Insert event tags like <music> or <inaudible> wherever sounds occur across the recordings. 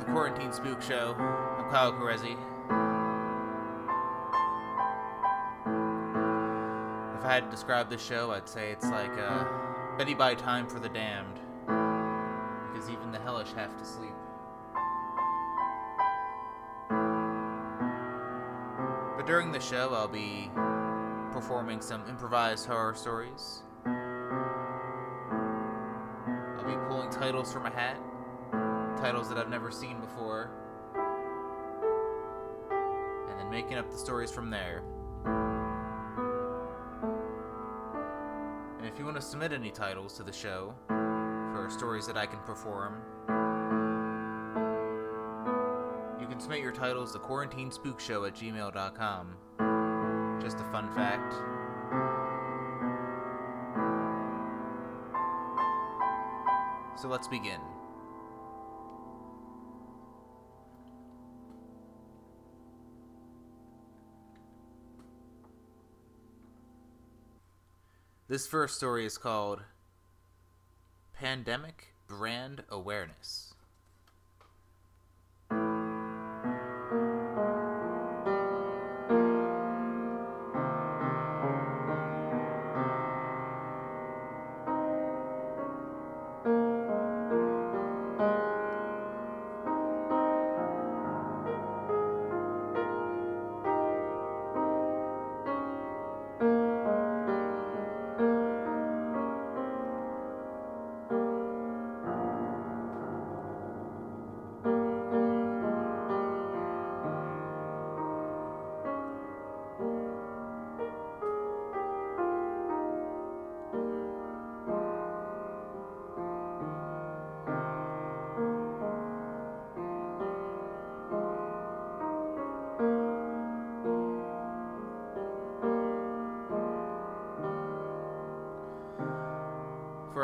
to Quarantine Spook Show. I'm Kyle Carezzi. If I had to describe this show, I'd say it's like uh, Betty by Time for the Damned. Because even the hellish have to sleep. But during the show, I'll be performing some improvised horror stories. I'll be pulling titles from a hat titles that I've never seen before, and then making up the stories from there. And if you want to submit any titles to the show for stories that I can perform, you can submit your titles to quarantinespookshow at gmail.com. Just a fun fact. So let's begin. This first story is called Pandemic Brand Awareness.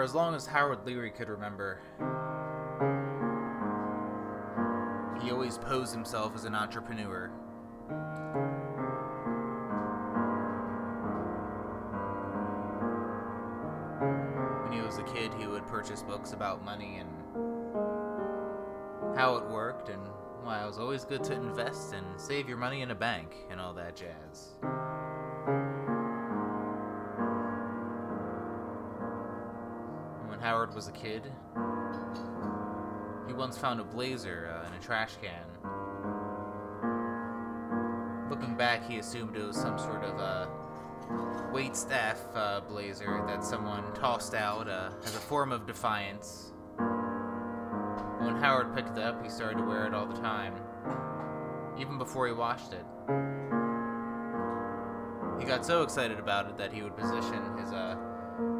As long as Howard Leary could remember, he always posed himself as an entrepreneur. When he was a kid, he would purchase books about money and how it worked and why it was always good to invest and save your money in a bank and all that jazz. Howard was a kid. He once found a blazer uh, in a trash can. Looking back, he assumed it was some sort of uh, wait staff uh, blazer that someone tossed out uh, as a form of defiance. When Howard picked it up, he started to wear it all the time, even before he washed it. He got so excited about it that he would position his uh,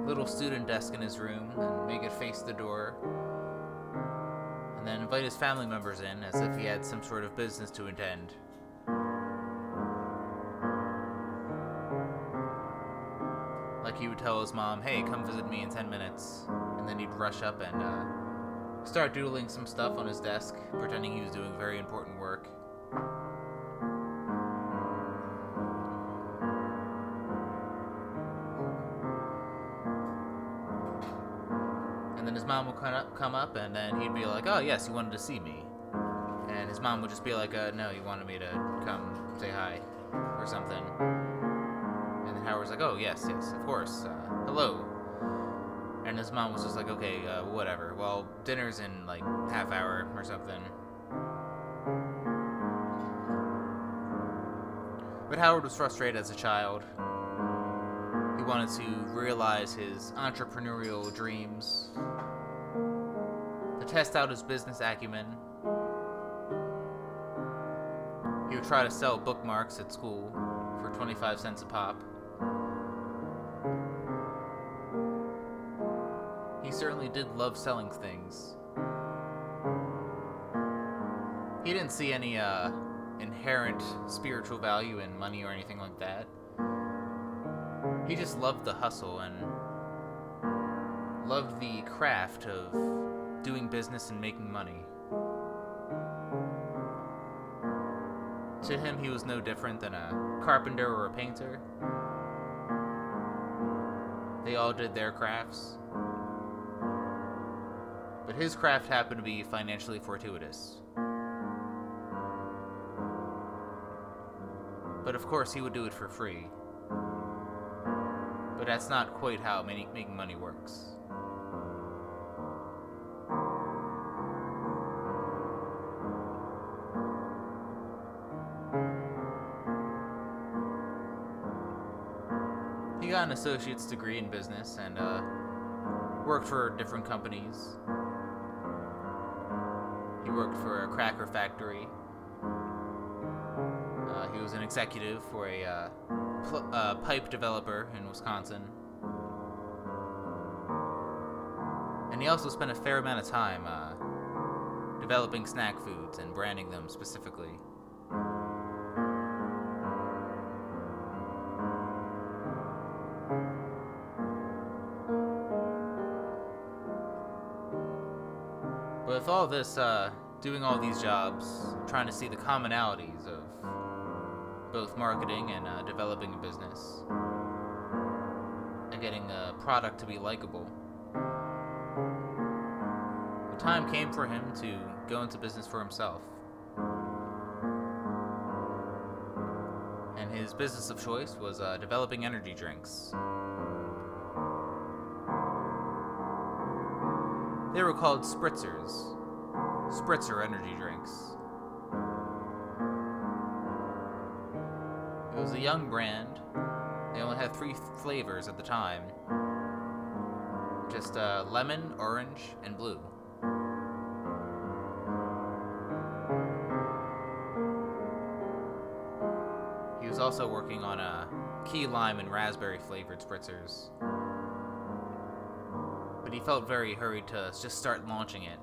little student desk in his room and make it face the door. And then invite his family members in as if he had some sort of business to attend. Like he would tell his mom, hey, come visit me in 10 minutes. And then he'd rush up and uh, start doodling some stuff on his desk, pretending he was doing very important work. Come up, come up, and then he'd be like, "Oh yes, you wanted to see me," and his mom would just be like, uh, "No, you wanted me to come say hi, or something." And then Howard's like, "Oh yes, yes, of course. Uh, hello." And his mom was just like, "Okay, uh, whatever. Well, dinner's in like half hour or something." But Howard was frustrated as a child. He wanted to realize his entrepreneurial dreams, test out his business acumen. He would try to sell bookmarks at school for 25 cents a pop. He certainly did love selling things. He didn't see any uh, inherent spiritual value in money or anything like that. He just loved the hustle and loved the craft of doing business and making money. To him, he was no different than a carpenter or a painter. They all did their crafts. But his craft happened to be financially fortuitous. But of course, he would do it for free. But that's not quite how making money works. An associate's degree in business and uh, worked for different companies. He worked for a cracker factory. Uh, he was an executive for a uh, pl- uh, pipe developer in Wisconsin. And he also spent a fair amount of time uh, developing snack foods and branding them specifically. All this, uh, doing all these jobs, trying to see the commonalities of both marketing and uh, developing a business, and getting a product to be likable. The time came for him to go into business for himself. And his business of choice was uh, developing energy drinks. They were called spritzers. Spritzer energy drinks. It was a young brand. They only had three flavors at the time just uh, lemon, orange, and blue. He was also working on a key lime and raspberry flavored spritzers. But he felt very hurried to just start launching it.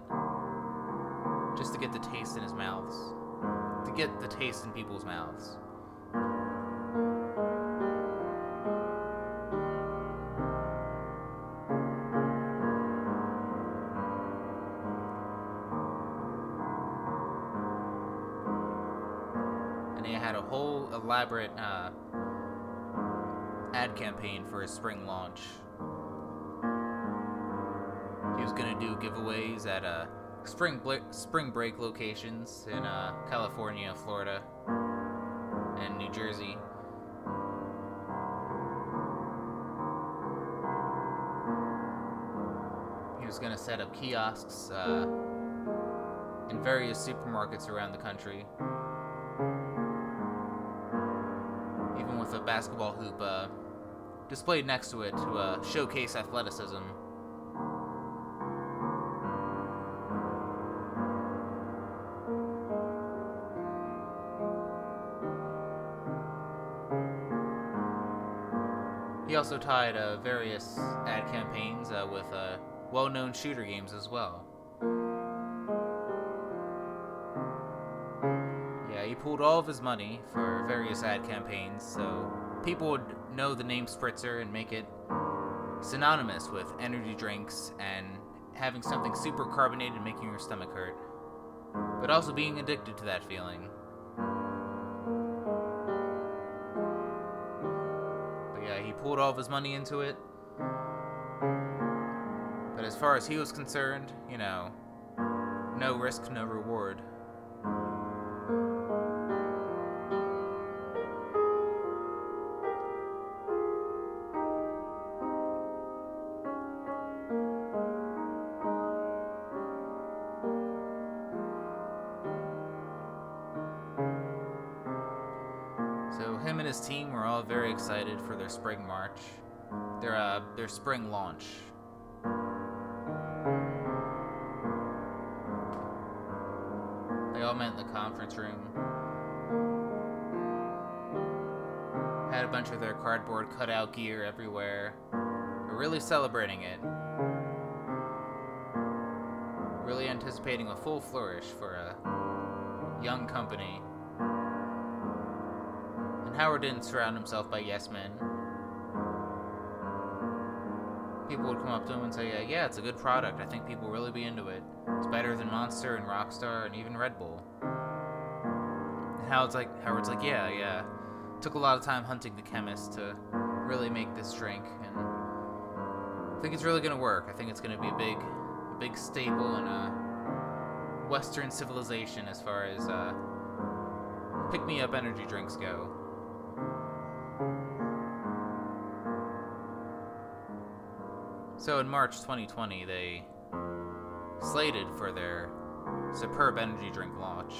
Get the taste in his mouths. To get the taste in people's mouths. And he had a whole elaborate uh, ad campaign for his spring launch. He was gonna do giveaways at uh, spring bl- spring break locations in uh, California, Florida, and New Jersey. He was gonna set up kiosks uh, in various supermarkets around the country. Even with a basketball hoop uh, displayed next to it to uh, showcase athleticism. He also tied uh, various ad campaigns uh, with uh, well known shooter games as well. Yeah, he pooled all of his money for various ad campaigns so people would know the name Spritzer and make it synonymous with energy drinks and having something super carbonated making your stomach hurt, but also being addicted to that feeling. Pulled all of his money into it. But as far as he was concerned, you know, no risk, no reward. Excited for their spring march, their uh, their spring launch. They all met in the conference room. Had a bunch of their cardboard cutout gear everywhere. Were really celebrating it. Really anticipating a full flourish for a young company. Howard didn't surround himself by yes men. People would come up to him and say, yeah, yeah, it's a good product. I think people really be into it. It's better than Monster and Rockstar and even Red Bull. And Howard's like, Howard's like, yeah, yeah. Took a lot of time hunting the chemist to really make this drink, and I think it's really gonna work. I think it's gonna be a big, a big staple in uh, Western civilization as far as uh, pick me up energy drinks go. So in March 2020, they slated for their superb energy drink launch.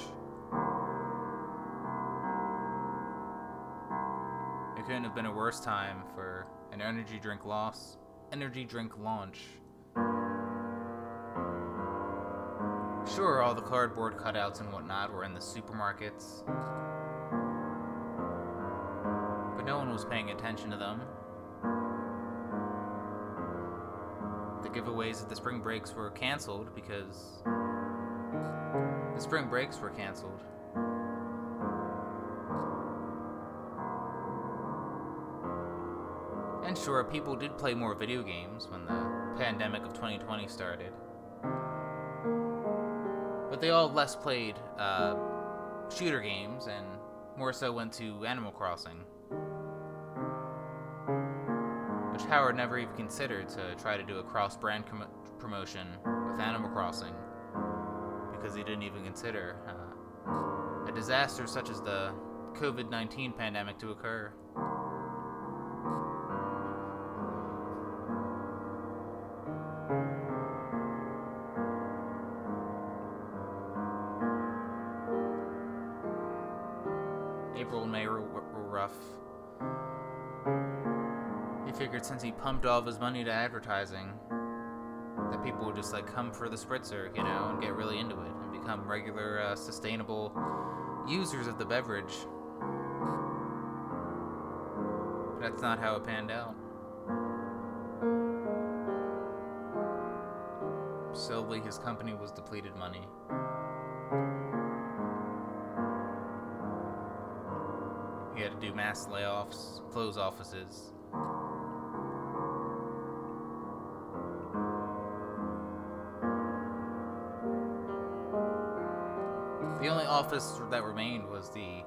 It couldn't have been a worse time for an energy drink loss, energy drink launch. Sure, all the cardboard cutouts and whatnot were in the supermarkets, no one was paying attention to them. The giveaways at the spring breaks were canceled because the spring breaks were canceled. And sure, people did play more video games when the pandemic of 2020 started. But they all less played uh, shooter games and more so went to Animal Crossing. Which Howard never even considered to try to do a cross brand com- promotion with Animal Crossing because he didn't even consider uh, a disaster such as the COVID 19 pandemic to occur. All of his money to advertising, that people would just like come for the spritzer, you know, and get really into it and become regular, uh, sustainable users of the beverage. But that's not how it panned out. Slowly, his company was depleted money. He had to do mass layoffs, close offices. Office that remained was the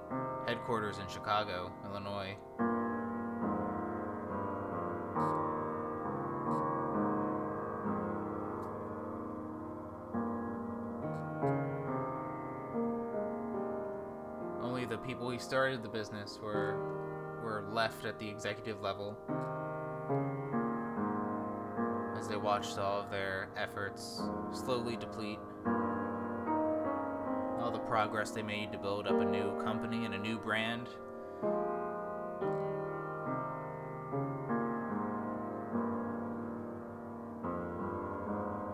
headquarters in Chicago, Illinois. Only the people he started the business were were left at the executive level as they watched all of their efforts slowly deplete. Progress they made to build up a new company and a new brand.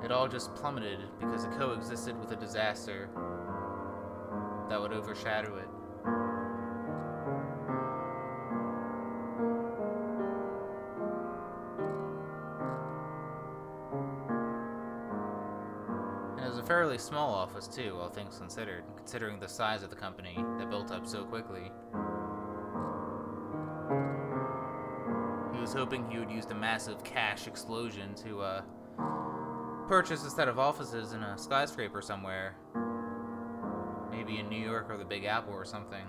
It all just plummeted because it coexisted with a disaster that would overshadow it. Fairly small office, too, all things considered, considering the size of the company that built up so quickly. He was hoping he would use the massive cash explosion to, uh, purchase a set of offices in a skyscraper somewhere. Maybe in New York or the Big Apple or something.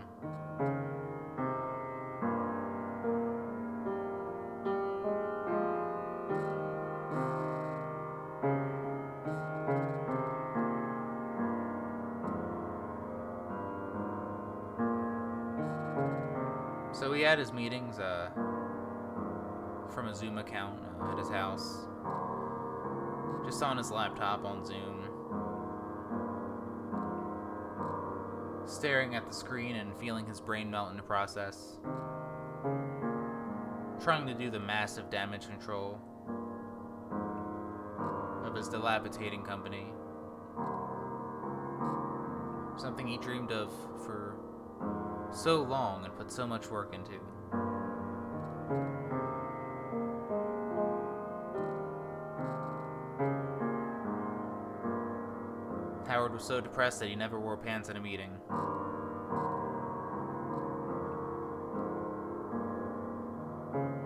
Just on his laptop on Zoom, staring at the screen and feeling his brain melt in the process, trying to do the massive damage control of his dilapidating company. Something he dreamed of for so long and put so much work into. Was so depressed that he never wore pants at a meeting.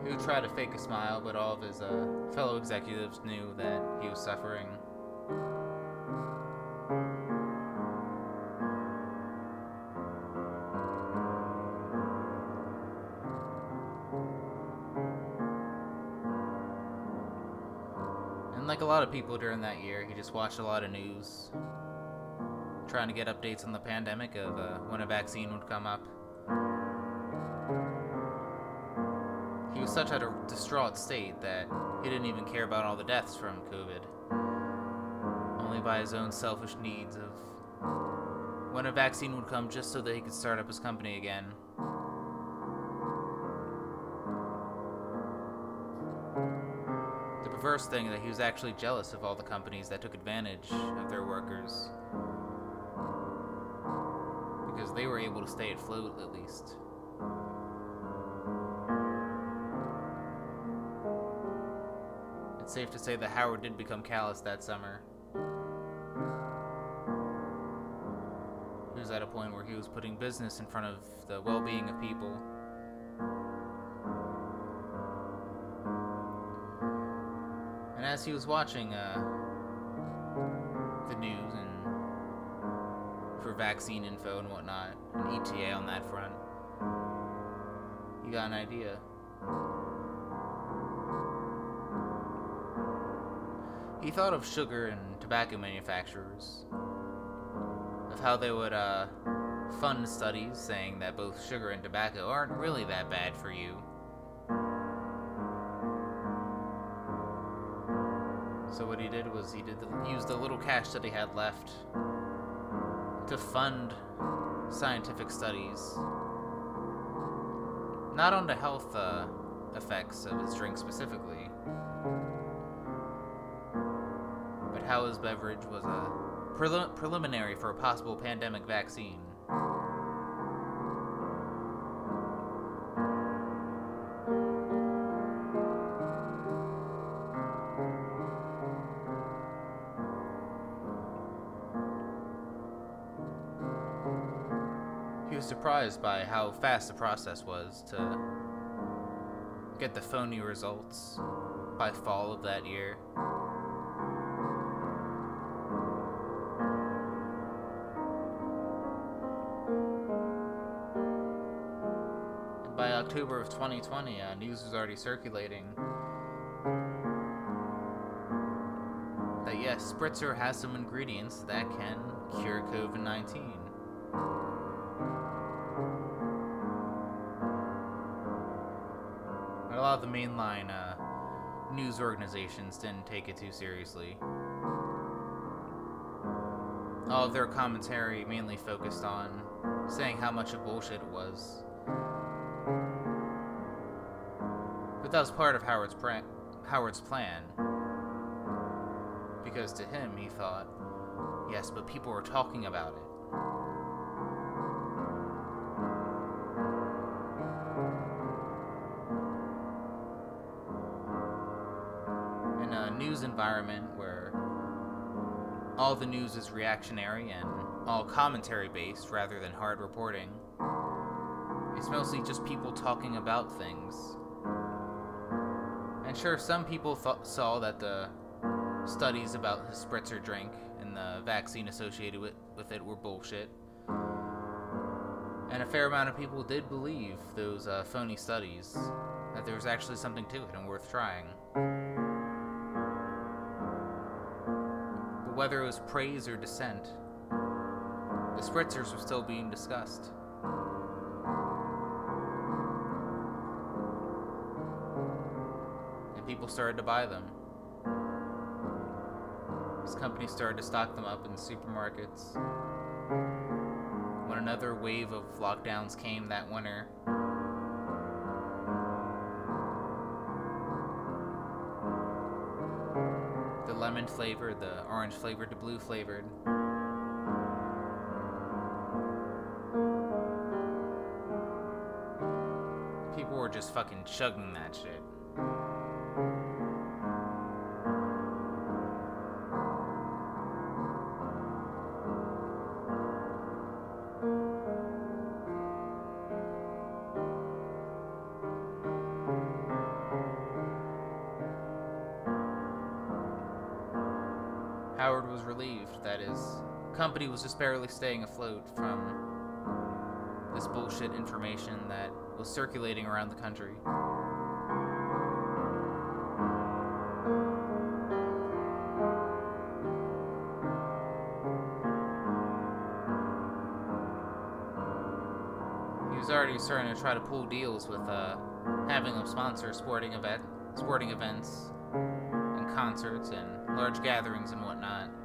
He would try to fake a smile, but all of his uh, fellow executives knew that he was suffering. And like a lot of people during that year, he just watched a lot of news, trying to get updates on the pandemic of uh, when a vaccine would come up. He was such a distraught state that he didn't even care about all the deaths from COVID, only by his own selfish needs of when a vaccine would come just so that he could start up his company again. The perverse thing that he was actually jealous of all the companies that took advantage of their workers they were able to stay afloat at least. It's safe to say that Howard did become callous that summer. He was at a point where he was putting business in front of the well being of people. And as he was watching uh, the news and vaccine info and whatnot, and ETA on that front, You got an idea. He thought of sugar and tobacco manufacturers, of how they would uh, fund studies saying that both sugar and tobacco aren't really that bad for you. So what he did was he did the, use the little cash that he had left to fund scientific studies, not on the health uh, effects of his drink specifically, but how his beverage was a prelim- preliminary for a possible pandemic vaccine. Surprised by how fast the process was to get the phony results by fall of that year. And by October of 2020, uh, news was already circulating that yes, Spritzer has some ingredients that can cure COVID 19. A lot of the mainline uh, news organizations didn't take it too seriously. All of their commentary mainly focused on saying how much of bullshit it was. But that was part of Howard's, Howard's plan. Because to him, he thought, yes, but people were talking about it. Environment where all the news is reactionary and all commentary based rather than hard reporting, it's mostly just people talking about things. And sure, some people th- saw that the studies about his spritzer drink and the vaccine associated with, with it were bullshit. And a fair amount of people did believe those uh, phony studies, that there was actually something to it and worth trying. Whether it was praise or dissent, the spritzers were still being discussed. And people started to buy them. His company started to stock them up in supermarkets. When another wave of lockdowns came that winter, flavored, the orange flavored, the blue flavored. People were just fucking chugging that shit. just barely staying afloat from this bullshit information that was circulating around the country. He was already starting to try to pull deals with uh, having them sponsor sporting event, sporting events, and concerts and large gatherings and whatnot.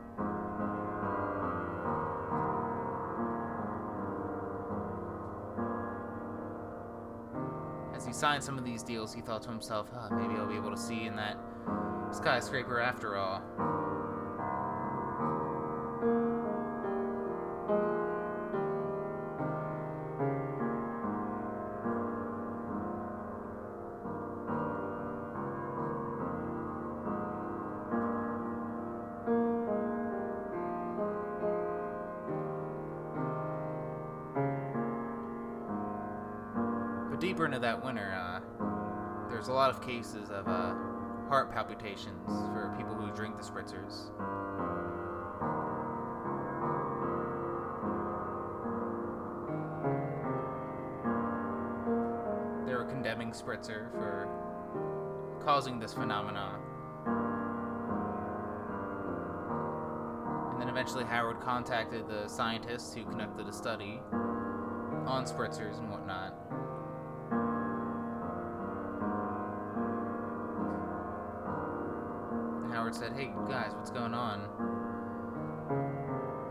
He signed some of these deals, he thought to himself, huh, maybe I'll be able to see in that skyscraper after all. Winter, uh, there's a lot of cases of uh, heart palpitations for people who drink the spritzers. They were condemning Spritzer for causing this phenomenon. And then eventually Howard contacted the scientists who conducted a study on spritzers and whatnot. And said, Hey guys, what's going on?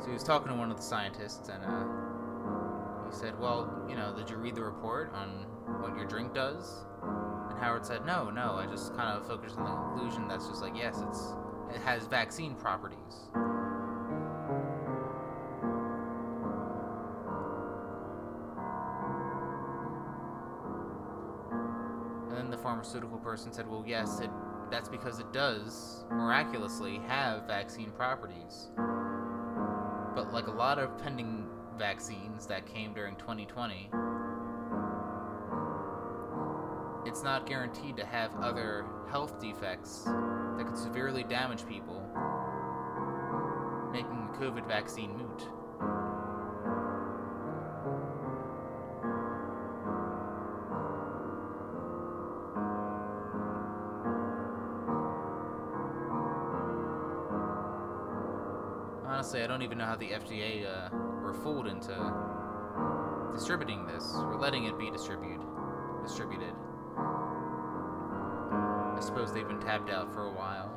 So he was talking to one of the scientists, and uh, he said, Well, you know, did you read the report on what your drink does? And Howard said, No, no, I just kind of focused on the conclusion that's just like, yes, it's it has vaccine properties. And then the pharmaceutical person said, "Well, yes, it that's because it does miraculously have vaccine properties. But like a lot of pending vaccines that came during 2020, it's not guaranteed to have other health defects that could severely damage people, making the COVID vaccine moot." Honestly, I don't even know how the FDA uh, were fooled into distributing this or letting it be distributed. Distributed. I suppose they've been tapped out for a while.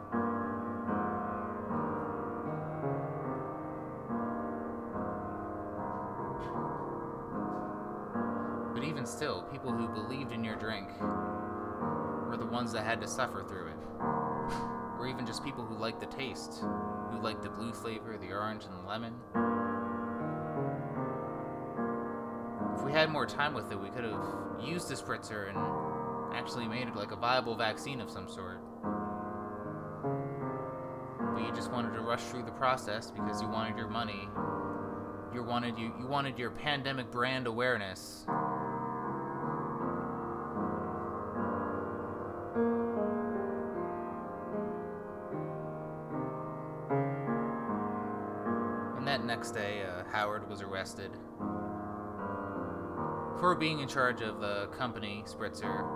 But even still, people who believed in your drink were the ones that had to suffer through it or even just people who like the taste, who like the blue flavor, the orange, and the lemon. If we had more time with it, we could have used the spritzer and actually made it like a viable vaccine of some sort. But you just wanted to rush through the process because you wanted your money. You wanted you you wanted your pandemic brand awareness. Howard was arrested for being in charge of the company, Spritzer,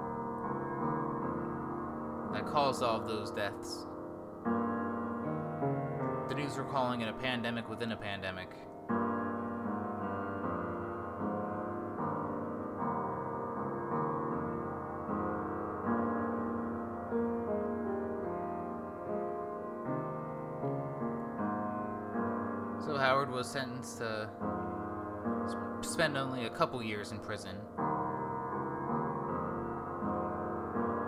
that caused all of those deaths. The news were calling it a pandemic within a pandemic. Sentenced to spend only a couple years in prison.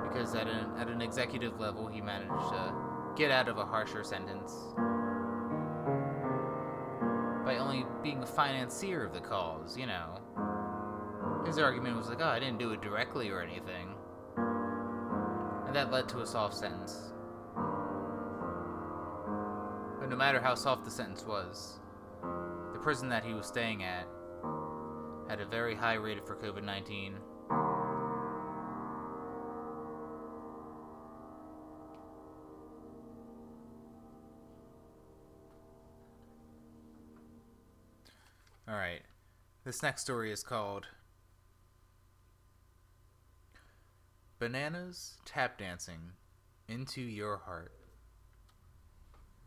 Because at an, at an executive level, he managed to get out of a harsher sentence by only being a financier of the cause, you know. His argument was like, oh, I didn't do it directly or anything. And that led to a soft sentence. But no matter how soft the sentence was, prison that he was staying at had a very high rate for COVID 19. Alright, this next story is called Bananas Tap Dancing Into Your Heart.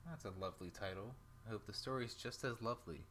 That's a lovely title. I hope the story's just as lovely.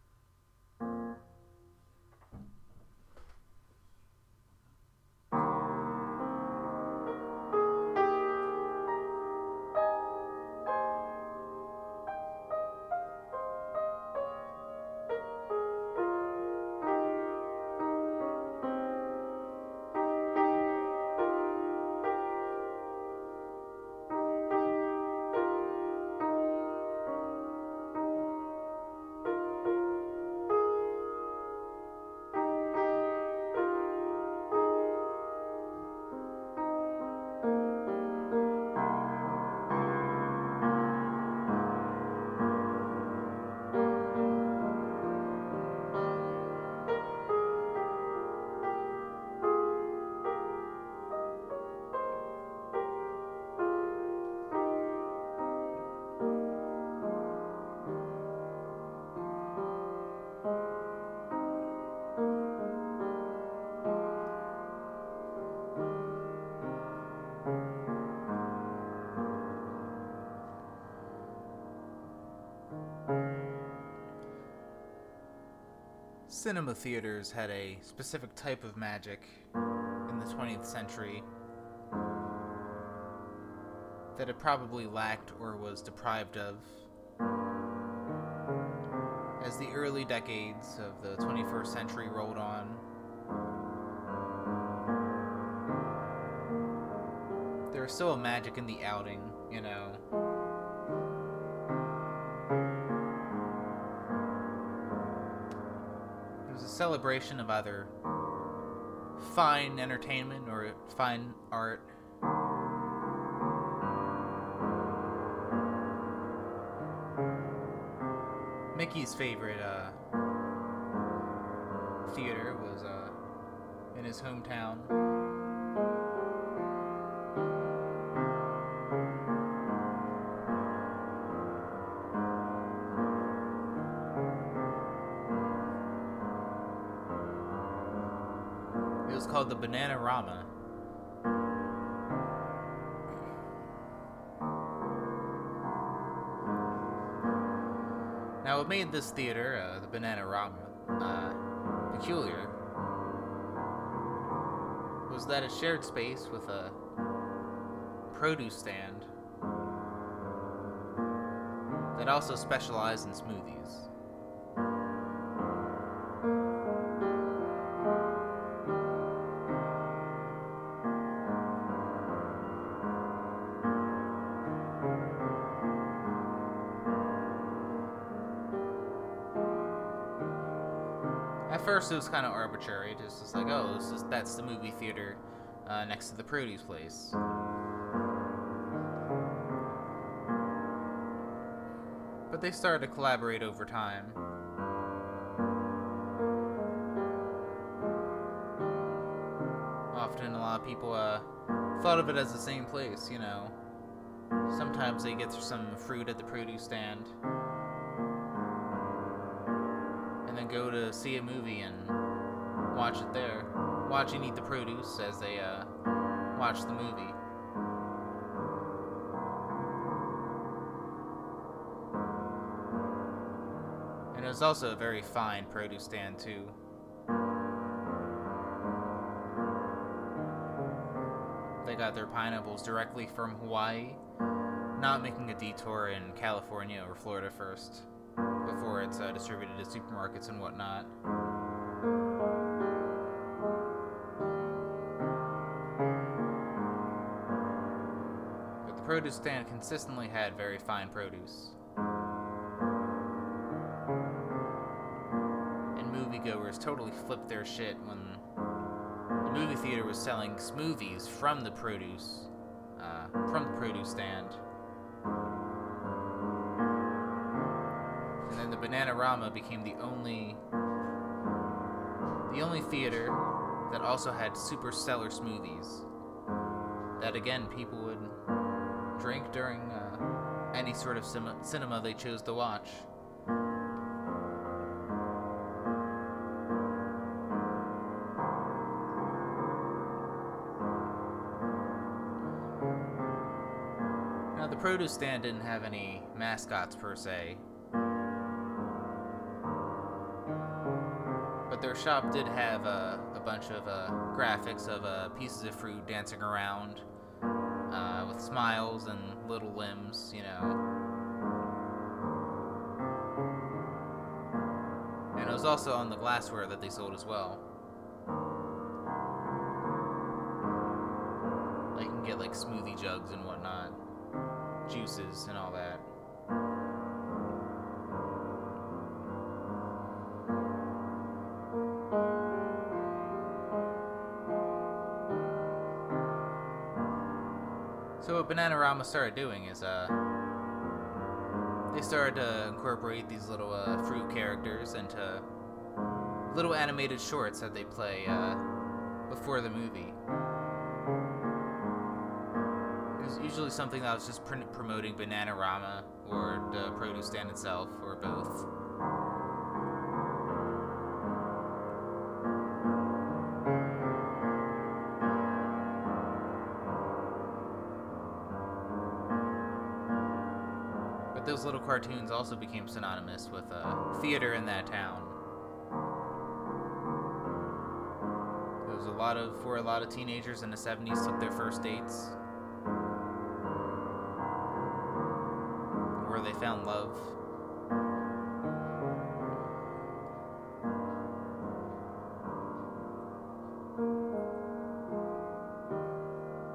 Cinema theaters had a specific type of magic in the 20th century that it probably lacked or was deprived of as the early decades of the 21st century rolled on. There was still a magic in the outing, you know. Celebration of either fine entertainment or fine art. Mickey's favorite uh, theater was uh, in his hometown. It was called the Banana Rama. Now, what made this theater, uh, the Banana Rama, uh, peculiar was that it shared space with a produce stand that also specialized in smoothies. It was kind of arbitrary. Just, just like, oh, this is, that's the movie theater uh, next to the produce place. But they started to collaborate over time. Often, a lot of people uh, thought of it as the same place, you know. Sometimes they get some fruit at the produce stand go to see a movie and watch it there. Watch and eat the produce as they uh, watch the movie. And it was also a very fine produce stand, too. They got their pineapples directly from Hawaii, not making a detour in California or Florida first before it's uh, distributed to supermarkets and whatnot. But the produce stand consistently had very fine produce. And moviegoers totally flipped their shit when the movie theater was selling smoothies from the produce, uh, from the produce stand. Bananarama became the only the only theater that also had super stellar smoothies that again people would drink during uh, any sort of sim- cinema they chose to watch. Now the produce stand didn't have any mascots per se, shop did have uh, a bunch of uh, graphics of uh, pieces of fruit dancing around uh, with smiles and little limbs, you know. And it was also on the glassware that they sold as well. Like you can get like smoothie jugs and whatnot, juices and all that. Bananarama started doing is uh they started to incorporate these little uh, fruit characters into little animated shorts that they play uh, before the movie. It was usually something that was just pr- promoting Bananarama or the produce stand itself or both. Cartoons also became synonymous with uh, theater in that town. There was a lot of where a lot of teenagers in the 70s took their first dates. Where they found love.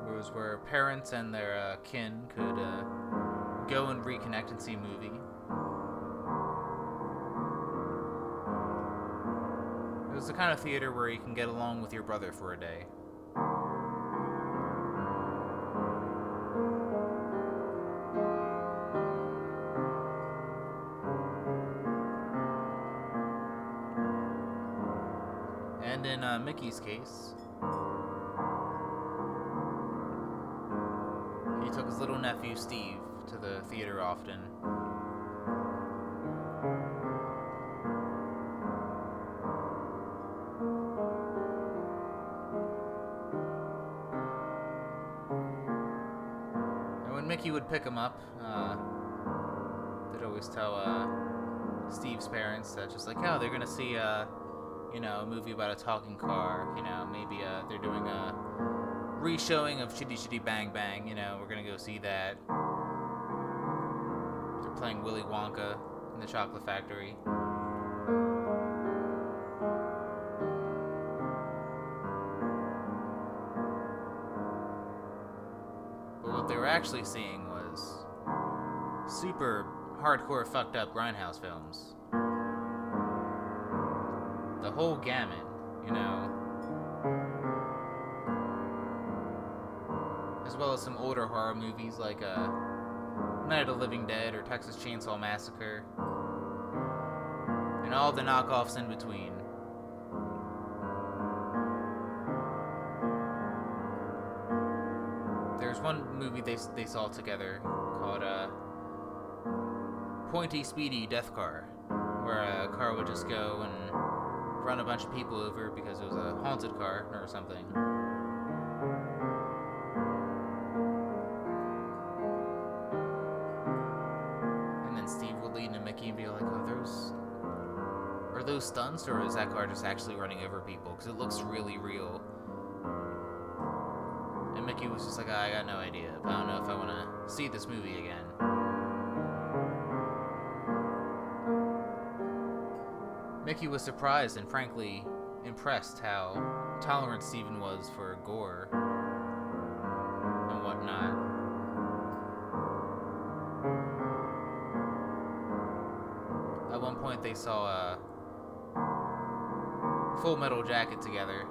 It was where parents and their uh, kin could uh, go and reconnect and see a movie. It was the kind of theater where you can get along with your brother for a day. And in uh, Mickey's case, nephew Steve to the theater often. And when Mickey would pick him up, uh, they'd always tell uh, Steve's parents that just like, oh, they're gonna see, uh, you know, a movie about a talking car. You know, maybe uh, they're doing a re-showing of Shitty Shitty Bang Bang. You know, we're gonna go see that. They're playing Willy Wonka in the Chocolate Factory. But what they were actually seeing was super hardcore, fucked up grindhouse films. The whole gamut, you know. Well as some older horror movies like uh, Night of the Living Dead or Texas Chainsaw Massacre. And all the knockoffs in between. There's one movie they, they saw together called uh, Pointy Speedy Death Car, where a car would just go and run a bunch of people over because it was a haunted car or something. Or is that car just actually running over people? Because it looks really real." And Mickey was just like, ah, "I got no idea. I don't know if I want to see this movie again." Mickey was surprised and frankly impressed how tolerant Steven was for gore Full Metal Jacket together.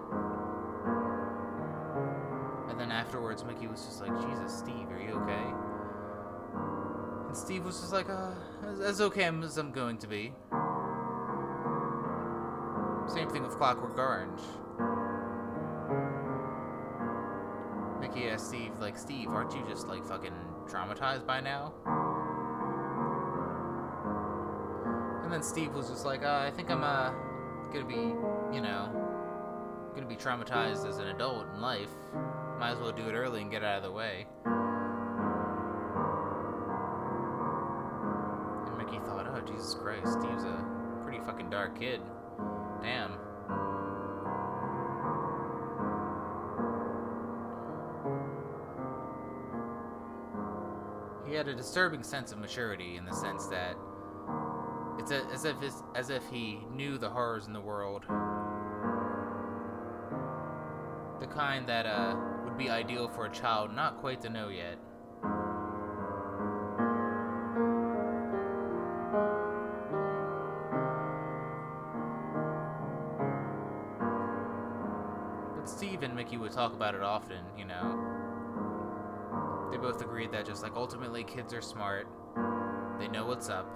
And then afterwards, Mickey was just like, Jesus, Steve, are you okay? And Steve was just like, uh, as, as okay as I'm going to be. Same thing with Clockwork Orange. Mickey asked Steve, like, Steve, aren't you just, like, fucking traumatized by now? And then Steve was just like, uh, I think I'm, uh, gonna be, you know, gonna be traumatized as an adult in life. Might as well do it early and get out of the way. And Mickey thought, oh, Jesus Christ, Steve's a pretty fucking dark kid. Damn. He had a disturbing sense of maturity in the sense that it's as if as if he knew the horrors in the world, kind that uh, would be ideal for a child not quite to know yet. But Steve and Mickey would talk about it often, you know. They both agreed that just like ultimately kids are smart, they know what's up,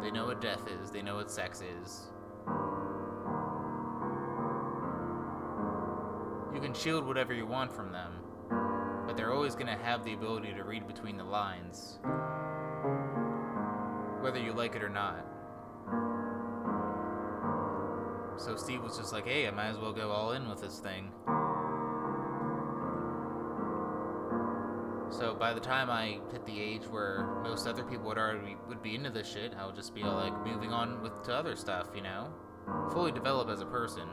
they know what death is, they know what sex is. Can shield whatever you want from them, but they're always going to have the ability to read between the lines, whether you like it or not. So Steve was just like, hey, I might as well go all in with this thing. So by the time I hit the age where most other people would already would be into this shit, I would just be like moving on with to other stuff, you know, fully develop as a person.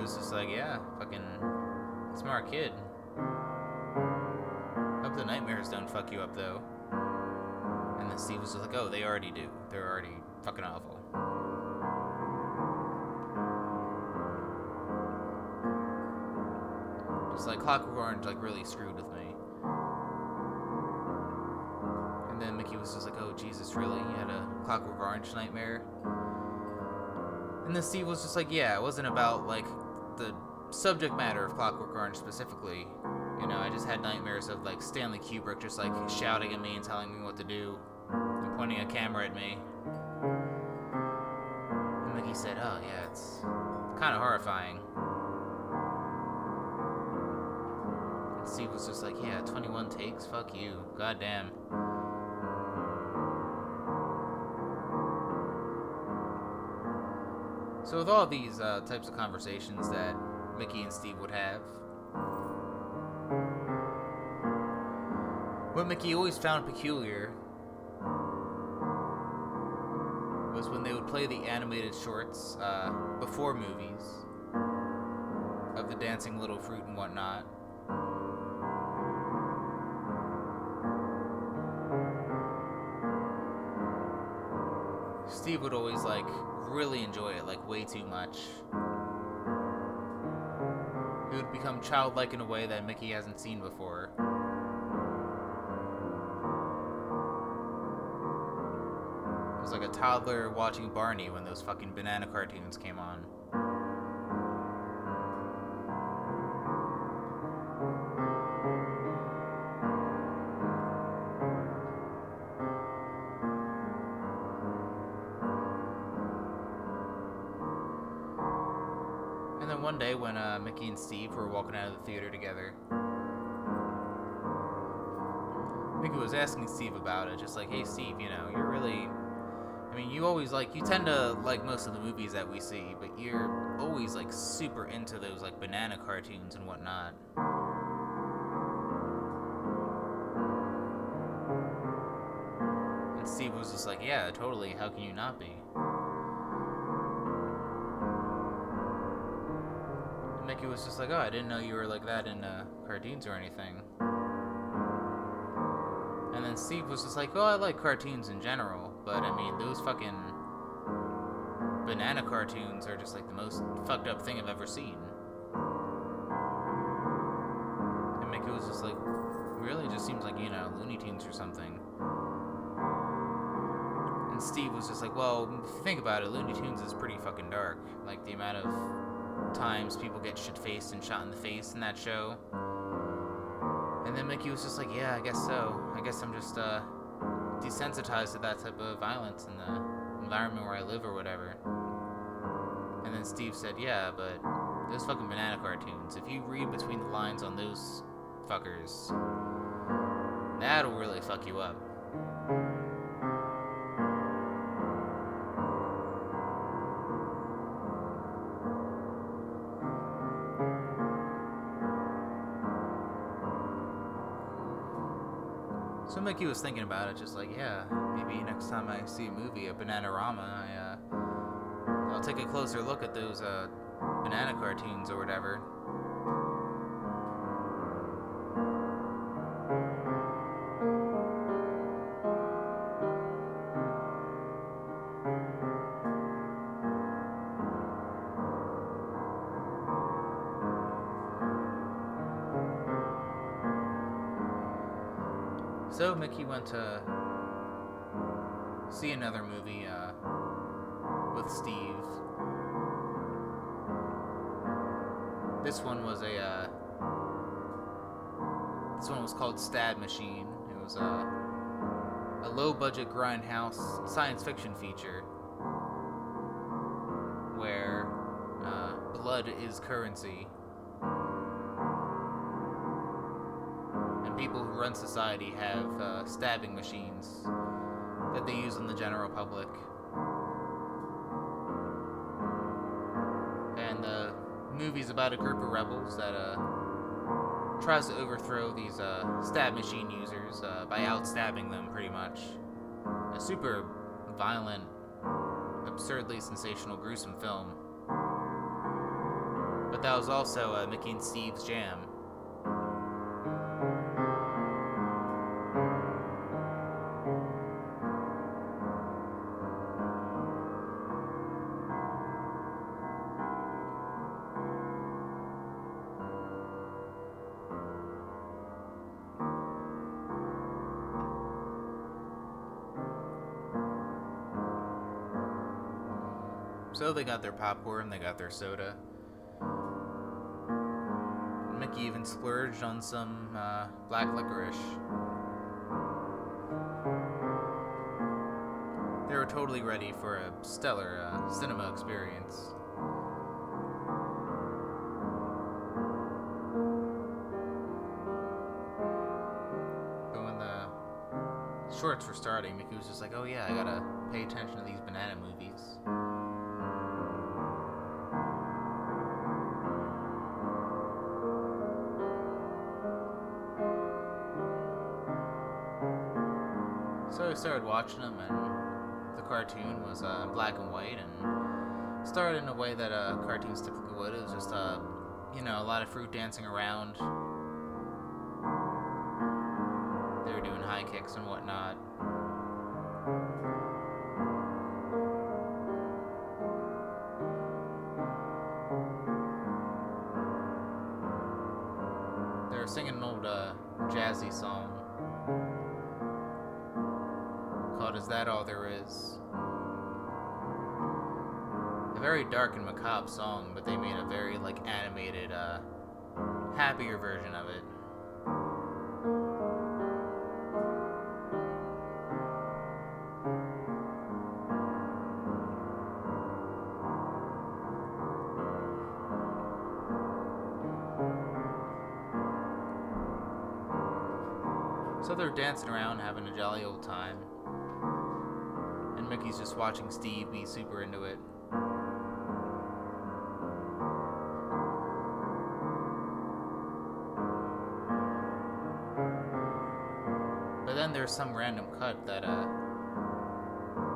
Was just like, yeah, fucking smart kid. Hope the nightmares don't fuck you up though. And then Steve was just like, oh, they already do. They're already fucking awful. Just like Clockwork Orange, like really screwed with me. And then Mickey was just like, oh, Jesus, really? You had a Clockwork Orange nightmare? And then Steve was just like, yeah, it wasn't about like subject matter of Clockwork Orange specifically. You know, I just had nightmares of like Stanley Kubrick just like shouting at me and telling me what to do and pointing a camera at me. And Mickey said, oh, yeah, it's kind of horrifying. And Steve was just like, yeah, 21 takes? Fuck you. Goddamn. So with all these uh, types of conversations that Mickey and Steve would have, what Mickey always found peculiar was when they would play the animated shorts uh, before movies of the dancing little fruit and whatnot. Steve would always like really enjoy it, like way too much. Become childlike in a way that Mickey hasn't seen before. It was like a toddler watching Barney when those fucking banana cartoons came on. Steve were walking out of the theater together, Mickey was asking Steve about it, just like, hey Steve, you know, you're really I mean, you always like you tend to like most of the movies that we see, but you're always like super into those like banana cartoons and whatnot. And Steve was just like, "Yeah, totally. How can you not be?" And Mickey was just like, "Oh, I didn't know you were like that in uh, cartoons or anything." And then Steve was just like, "Oh, I like cartoons in general, but I mean, those fucking banana cartoons are just like the most fucked up thing I've ever seen." And Mickey was just like, "Really? Just seems like you know Looney Tunes or something." And Steve was just like, "Well, if you think about it, Looney Tunes is pretty fucking dark. Like the amount of times people get shit faced and shot in the face in that show." And then Mickey was just like, yeah, I guess so. I guess I'm just uh, desensitized to that type of violence in the environment where I live or whatever. And then Steve said, yeah, but those fucking banana cartoons, if you read between the lines on those fuckers, that'll really fuck you up. So he was thinking about it, just like, yeah, maybe next time I see a movie, a Bananarama, I, uh, I'll take a closer look at those, uh, banana cartoons or whatever. Went to see another movie uh, with Steve. This one was a uh, this one was called Stab Machine. It was a a low budget grindhouse science fiction feature where uh, blood is currency. Run society have uh, stabbing machines that they use on the general public. And the movie's about a group of rebels that uh, tries to overthrow these uh, stab machine users uh, by outstabbing them, pretty much. A super violent, absurdly sensational, gruesome film. But that was also uh, Mickey and Steve's jam. They got their popcorn, they got their soda. Mickey even splurged on some uh, black licorice. They were totally ready for a stellar uh, cinema experience. Shorts were starting, Mickey was just like, oh yeah, I gotta pay attention to these banana movies. Watching them, and the cartoon was uh, black and white, and started in a way that uh, cartoons typically would. It was just, uh, you know, a lot of fruit dancing around. They were doing high kicks and whatnot. Dark and macabre song, but they made a very like animated, uh, happier version of it. So they're dancing around, having a jolly old time. And Mickey's just watching Steve be super into it. Some random cut that, uh,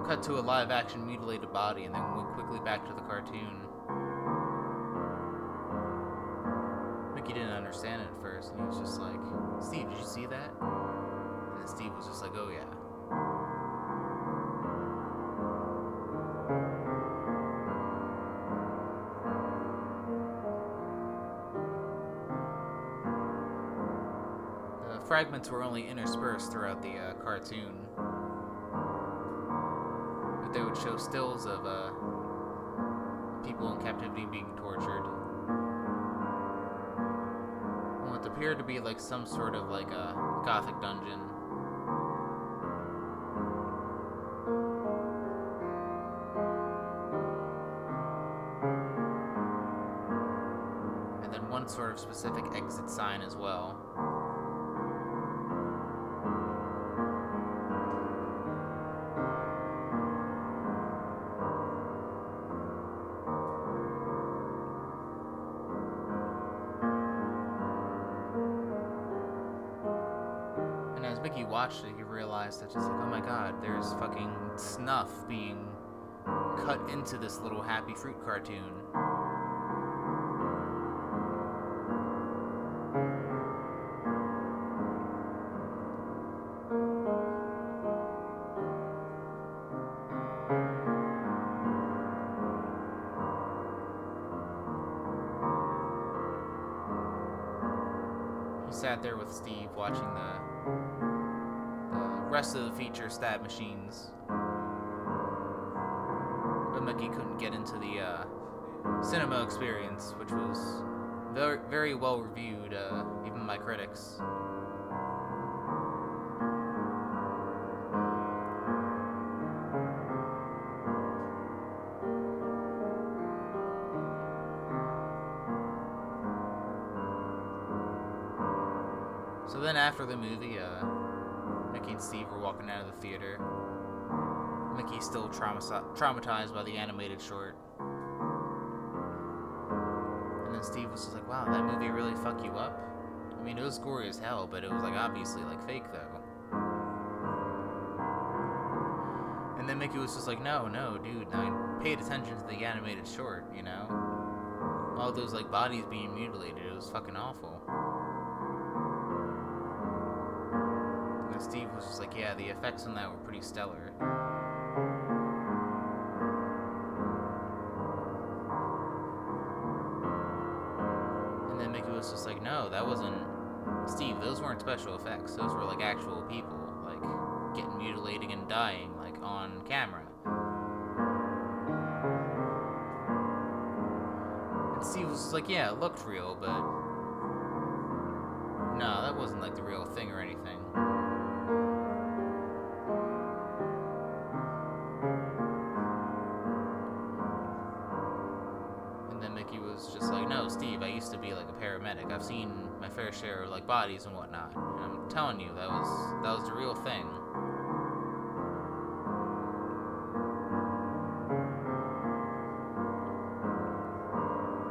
cut to a live action mutilated body and then went quickly back to the cartoon. Mickey didn't understand it at first, and he was just like, Steve, did you see that? And Steve was just like, oh yeah. Fragments were only interspersed throughout the uh, cartoon. But they would show stills of uh, people in captivity being tortured. And what appeared to be like some sort of like a gothic dungeon. And then one sort of specific exit sign as well. Realized that just like, oh my god, there's fucking snuff being cut into this little happy fruit cartoon. Stab machines. But Mickey couldn't get into the uh, cinema experience, which was very, very well reviewed, uh, even by critics. So then after the movie, uh, Mickey and Steve were walking out of the theater. Mickey's still trauma- traumatized by the animated short. And then Steve was just like, wow, that movie really fuck you up? I mean, it was gory as hell, but it was like obviously like fake though. And then Mickey was just like, no, no, dude, I paid attention to the animated short, you know? all those like bodies being mutilated. It was fucking awful. Was just like, yeah, the effects on that were pretty stellar. And then Mickey was just like, no, that wasn't Steve. Those weren't special effects. Those were like actual people, like getting mutilating and dying, like on camera. And Steve was like, yeah, it looked real, but Steve, I used to be like a paramedic. I've seen my fair share of like bodies and whatnot. And I'm telling you, that was that was the real thing.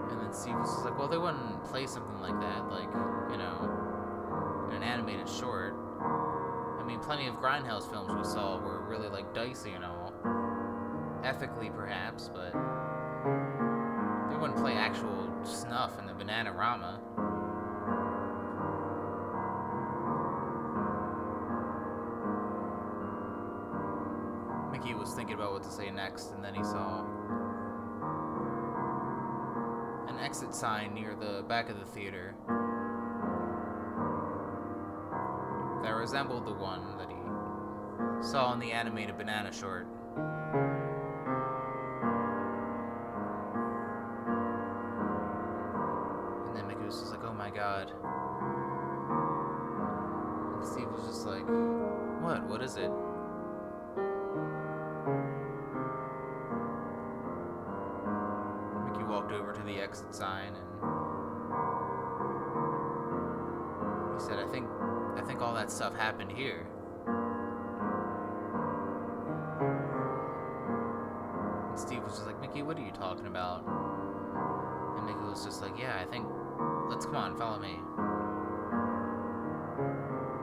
And then Steve was like, well, they wouldn't play something like that, like, you know, in an animated short. I mean, plenty of Grindhouse films we saw were really like dicey and all. Ethically, perhaps, but they wouldn't play actual snuff in the Bananarama. Mickey was thinking about what to say next, and then he saw an exit sign near the back of the theater that resembled the one that he saw in the animated banana short. Here. And Steve was just like, Mickey, what are you talking about? And Mickey was just like, Yeah, I think let's come on, follow me.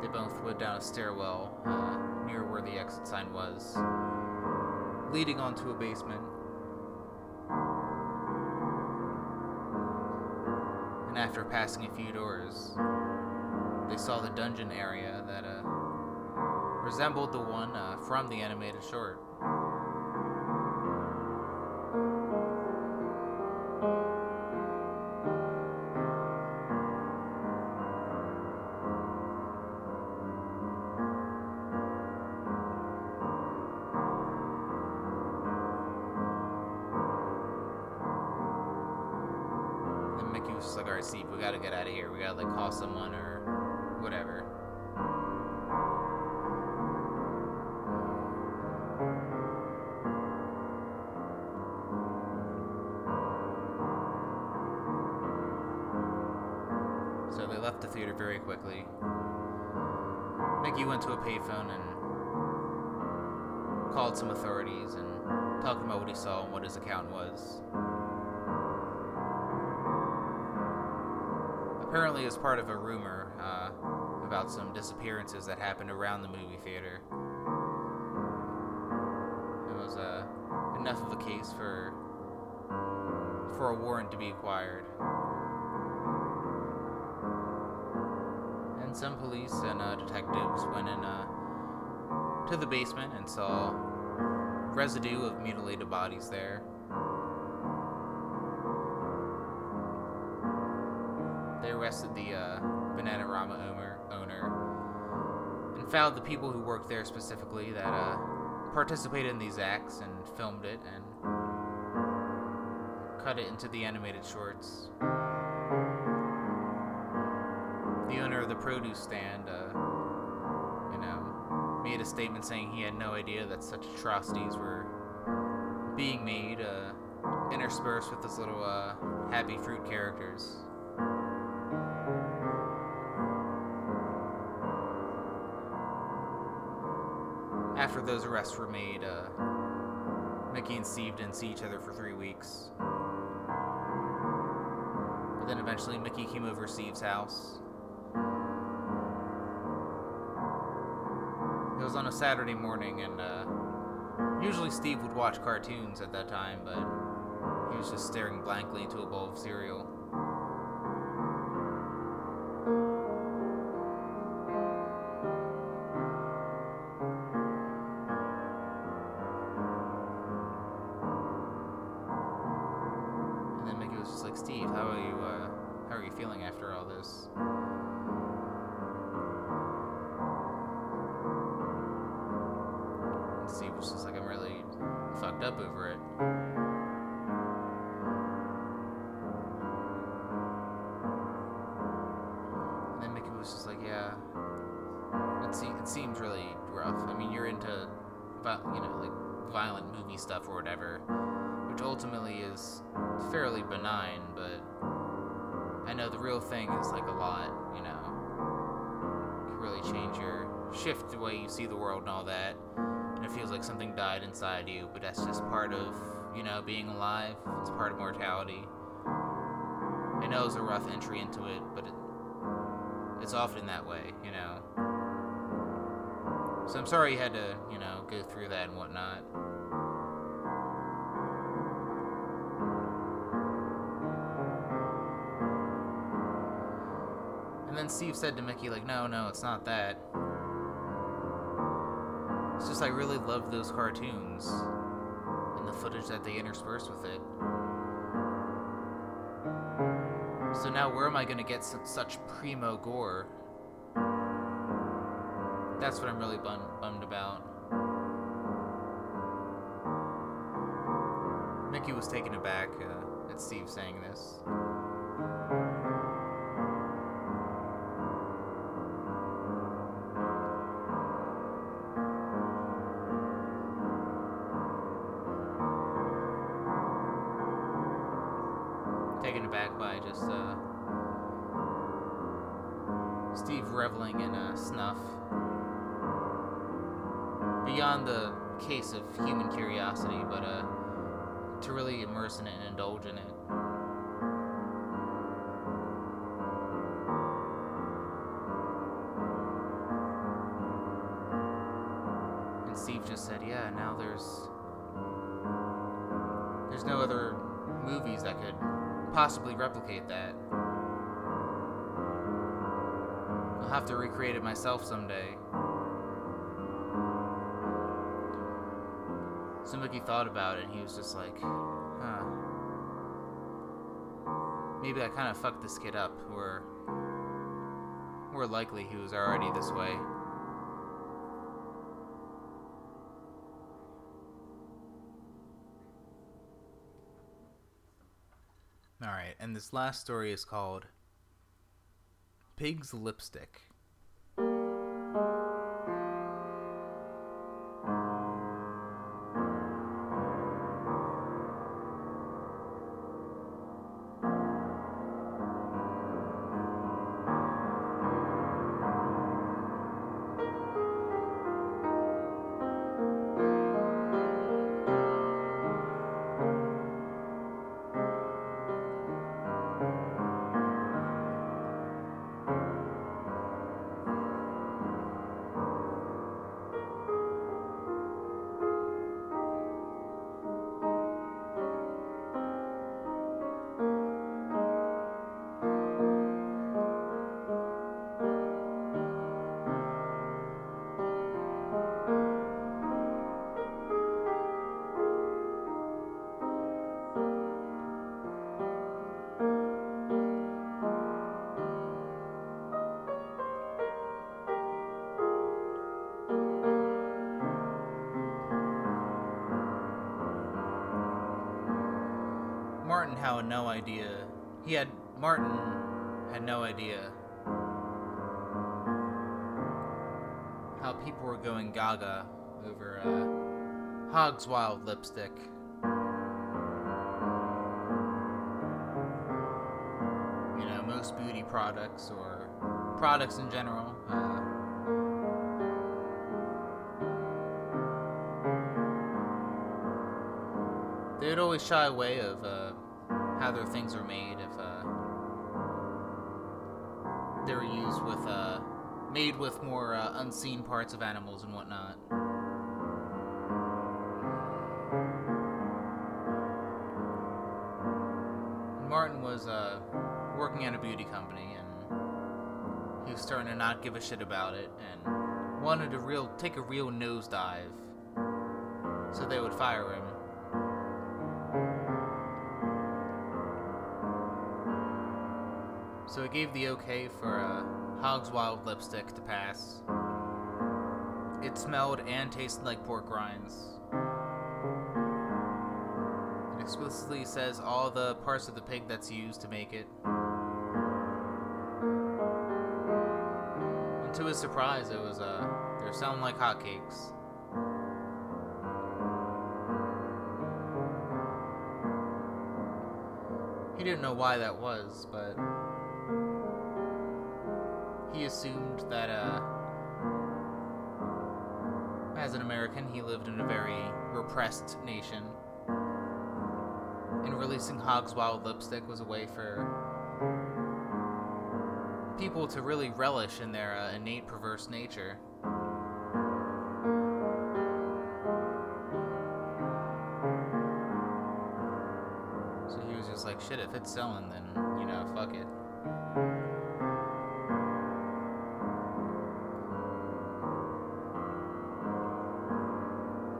They both went down a stairwell uh, near where the exit sign was, leading onto a basement. And after passing a few doors, they saw the dungeon area that uh, resembled the one uh, from the animated short. Left the theater very quickly. Mickey went to a payphone and called some authorities and talked about what he saw and what his account was. Apparently, as part of a rumor uh, about some disappearances that happened around the movie theater, it was uh, enough of a case for for a warrant to be acquired. And some police and uh, detectives went in uh, to the basement and saw residue of mutilated bodies there. They arrested the uh, Bananarama owner, owner and found the people who worked there specifically that uh, participated in these acts and filmed it and cut it into the animated shorts. Produce stand, uh, you know, made a statement saying he had no idea that such atrocities were being made, uh, interspersed with those little uh, happy fruit characters. After those arrests were made, uh, Mickey and Steve didn't see each other for three weeks. But then eventually Mickey came over Steve's house. Saturday morning, and uh, usually Steve would watch cartoons at that time, but He was just staring blankly into a bowl of cereal. It, se- it seems really rough. I mean, you're into, you know, like violent movie stuff or whatever, which ultimately is fairly benign, but I know the real thing is like a lot, you know. Can really change your shift the way you see the world and all that. And it feels like something died inside you, but that's just part of, you know, being alive. It's part of mortality. I know it's a rough entry into it, but it, it's often that way, you know. So I'm sorry you had to, you know, go through that and whatnot. And then Steve said to Mickey, like, no, no, it's not that. It's just I really love those cartoons and the footage that they intersperse with it. So now where am I going to get su- such primo gore? That's what I'm really bum- bummed about. Mickey was taken aback uh, at Steve saying this. Said, "Yeah, now there's there's no other movies that could possibly replicate that. I'll have to recreate it myself someday." So Mickey thought about it and he was just like, huh. Maybe I kind of fucked this kid up, or more likely he was already this way. And this last story is called Pig's Lipstick. Lipstick. You know, most beauty products or products in general. Uh, they would always shy away of uh, how their things are made if uh, they were used with uh, made with more uh, unseen parts of animals and whatnot. Give a shit about it, and wanted to real take a real nosedive, so they would fire him. So he gave the okay for a Hog's Wild lipstick to pass. It smelled and tasted like pork rinds. It explicitly says all the parts of the pig that's used to make it. To his surprise, it was uh, they're selling like hotcakes. He didn't know why that was, but he assumed that uh, as an American, he lived in a very repressed nation. And releasing Hog's Wild Lipstick was a way for people to really relish in their uh, innate perverse nature. So he was just like, shit, if it's selling, then, you know, fuck it.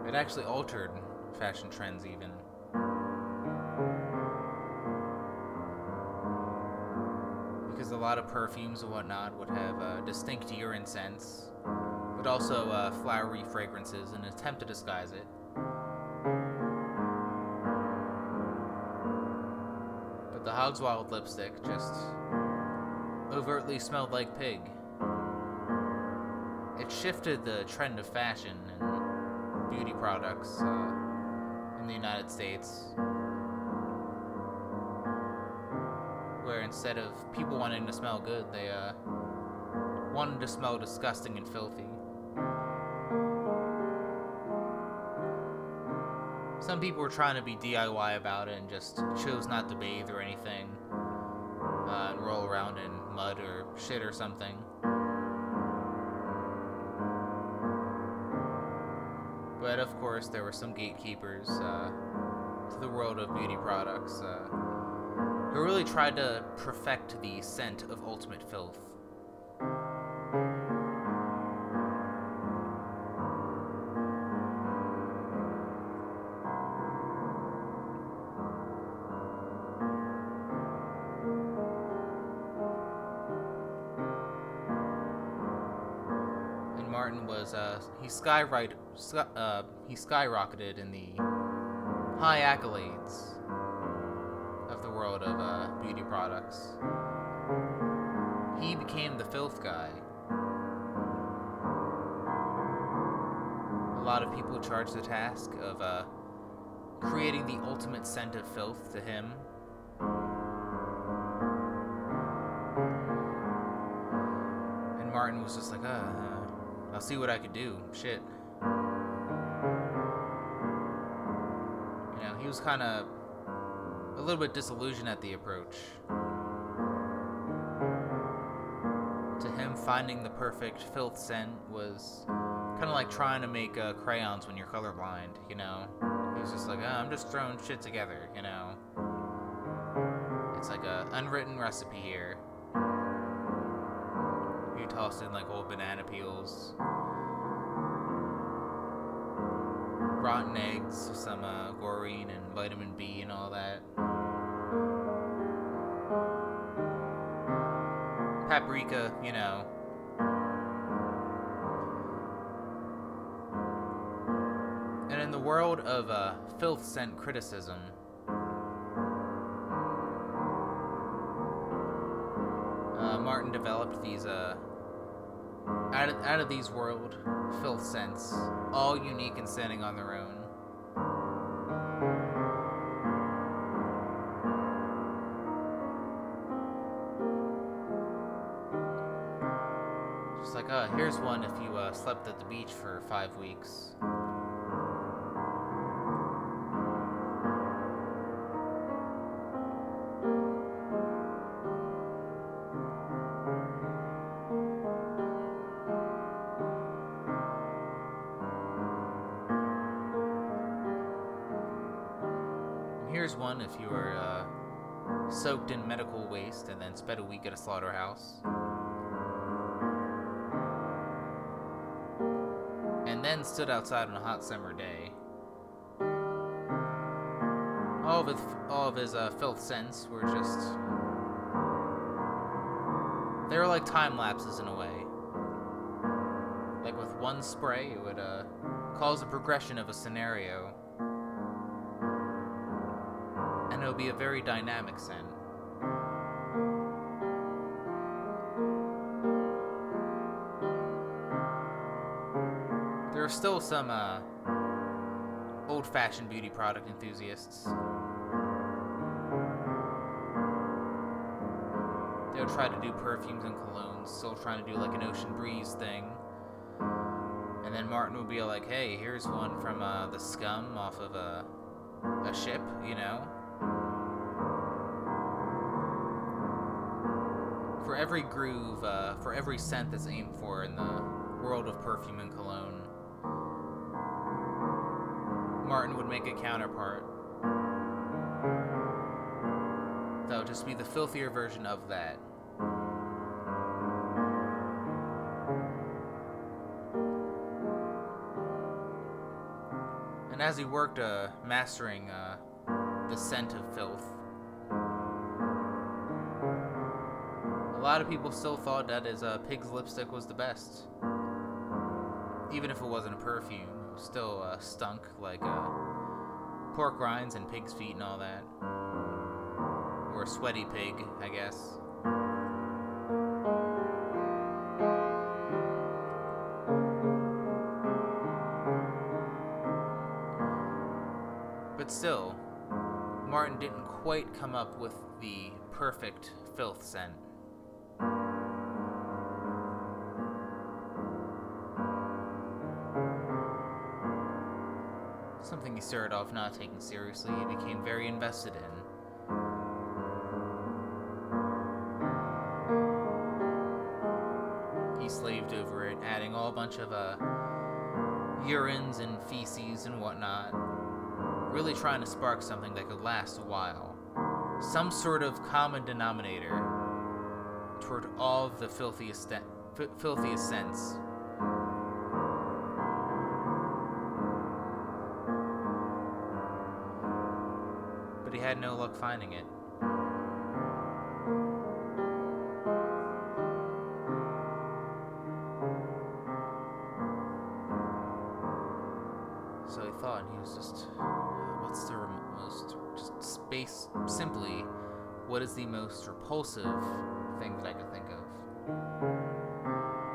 It actually altered fashion trends, even. Perfumes and whatnot would have uh, distinct urine scents, but also uh, flowery fragrances in an attempt to disguise it. But the Hog's Wild lipstick just overtly smelled like pig. It shifted the trend of fashion and beauty products uh, in the United States. Instead of people wanting to smell good, they uh, wanted to smell disgusting and filthy. Some people were trying to be DIY about it and just chose not to bathe or anything uh, and roll around in mud or shit or something. But of course, there were some gatekeepers uh, to the world of beauty products uh, who really tried to perfect the scent of ultimate filth. And Martin was uh, he sky, uh, he skyrocketed in the high accolades beauty products. He became the filth guy. A lot of people charge the task of uh, creating the ultimate scent of filth to him. And Martin was just like, uh, uh, I'll see what I could do. Shit. You know, he was kind of a little bit disillusioned at the approach. To him, finding the perfect filth scent was kind of like trying to make uh, crayons when you're colorblind, you know? He was just like, oh, I'm just throwing shit together, you know? It's like a unwritten recipe here. You tossed in like old banana peels, rotten eggs, some uh, and vitamin B and all that. Paprika, you know. And in the world of uh, filth scent criticism, uh, Martin developed these uh, out of, out of these world filth scents, all unique and standing on their own. Slept at the beach for five weeks. Here's one if you were uh, soaked in medical waste, and then spent a week at a slaughterhouse. Stood outside on a hot summer day. All of his, all of his uh, filth scents were just. They were like time lapses in a way. Like with one spray, it would uh, cause a progression of a scenario and it would be a very dynamic scent. Still some uh, old fashioned beauty product enthusiasts. They'll try to do perfumes and colognes, still trying to do like an ocean breeze thing. And then Martin will be like, hey, here's one from uh, the scum off of a, a ship, you know? for every groove, uh, for every scent that's aimed for in the world of perfume and cologne, Martin would make a counterpart. That would just be the filthier version of that. And as he worked uh, mastering uh, the scent of filth, A lot of people still thought that his uh, pig's lipstick was the best. Even if it wasn't a perfume, still uh, stunk like uh, pork rinds and pig's feet and all that. Or a sweaty pig, I guess. But still, Martin didn't quite come up with the perfect filth scent. He started off not taking seriously, he became very invested in. He slaved over it, adding all a bunch of uh, urines and feces and whatnot, really trying to spark something that could last a while. Some sort of common denominator toward all of the filthiest, filthiest scents finding it. So he thought, and he was just, what's the most, just space, simply, what is the most repulsive thing that I could think of?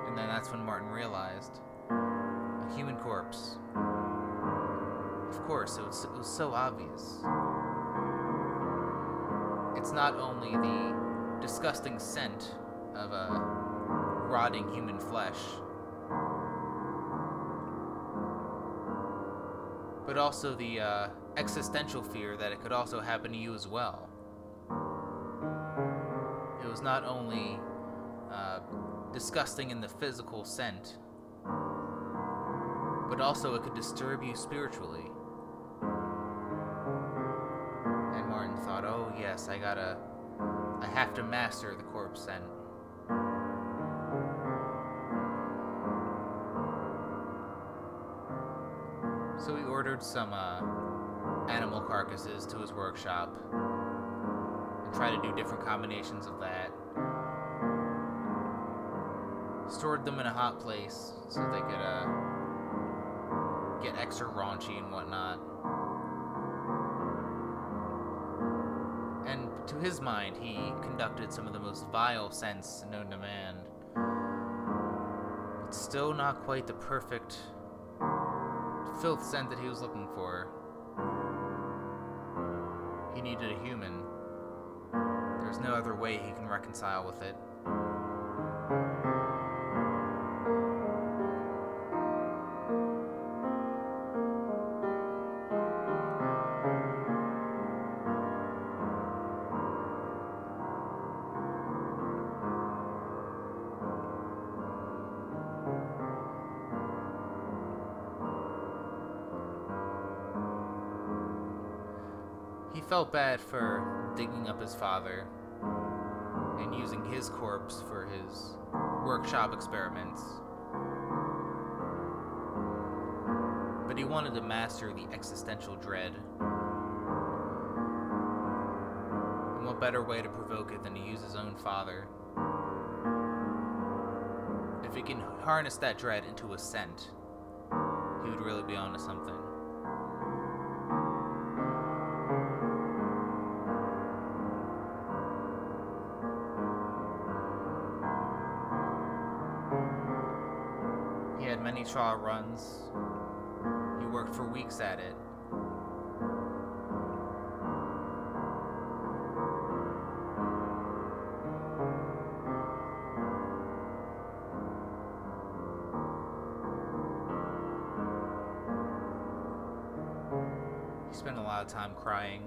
And then that's when Martin realized a human corpse. Of course, it was, it was so obvious it's not only the disgusting scent of a rotting human flesh, but also the uh, existential fear that it could also happen to you as well. It was not only uh, disgusting in the physical scent, but also it could disturb you spiritually. Yes, I gotta. I have to master the corpse scent. So he ordered some uh, animal carcasses to his workshop and tried to do different combinations of that. Stored them in a hot place so they could uh, get extra raunchy and whatnot. His mind, he conducted some of the most vile scents known to man. But still not quite the perfect filth scent that he was looking for. He needed a human. There's no other way he can reconcile with it. Felt bad for digging up his father and using his corpse for his workshop experiments. But he wanted to master the existential dread. And what better way to provoke it than to use his own father? If he can harness that dread into a scent, he would really be onto something. Trial runs. He worked for weeks at it. He spent a lot of time crying,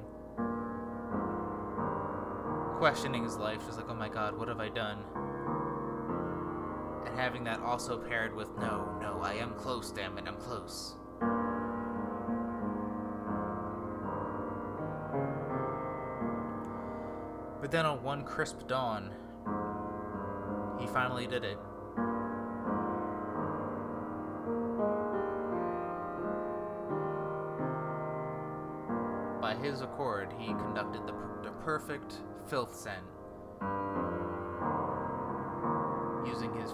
questioning his life, just like, oh my god, what have I done? Having that also paired with, no, no, I am close, damn it, I'm close. But then on one crisp dawn, he finally did it. By his accord, he conducted the, per- the perfect filth scent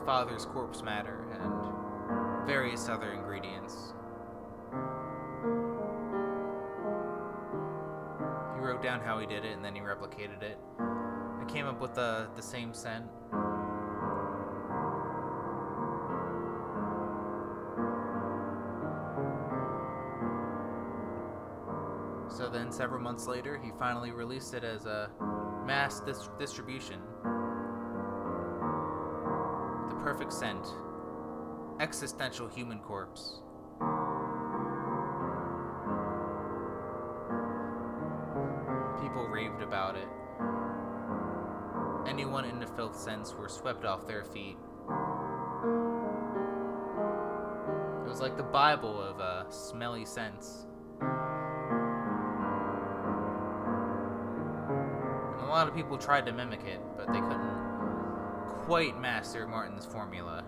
father's corpse matter and various other ingredients. He wrote down how he did it and then he replicated it and came up with the, the same scent. So then, several months later, he finally released it as a mass dis- distribution. Perfect scent. Existential human corpse. People raved about it. Anyone in the filth sense were swept off their feet. It was like the Bible of uh, smelly scents. And a lot of people tried to mimic it, but they couldn't quite master Martin's formula.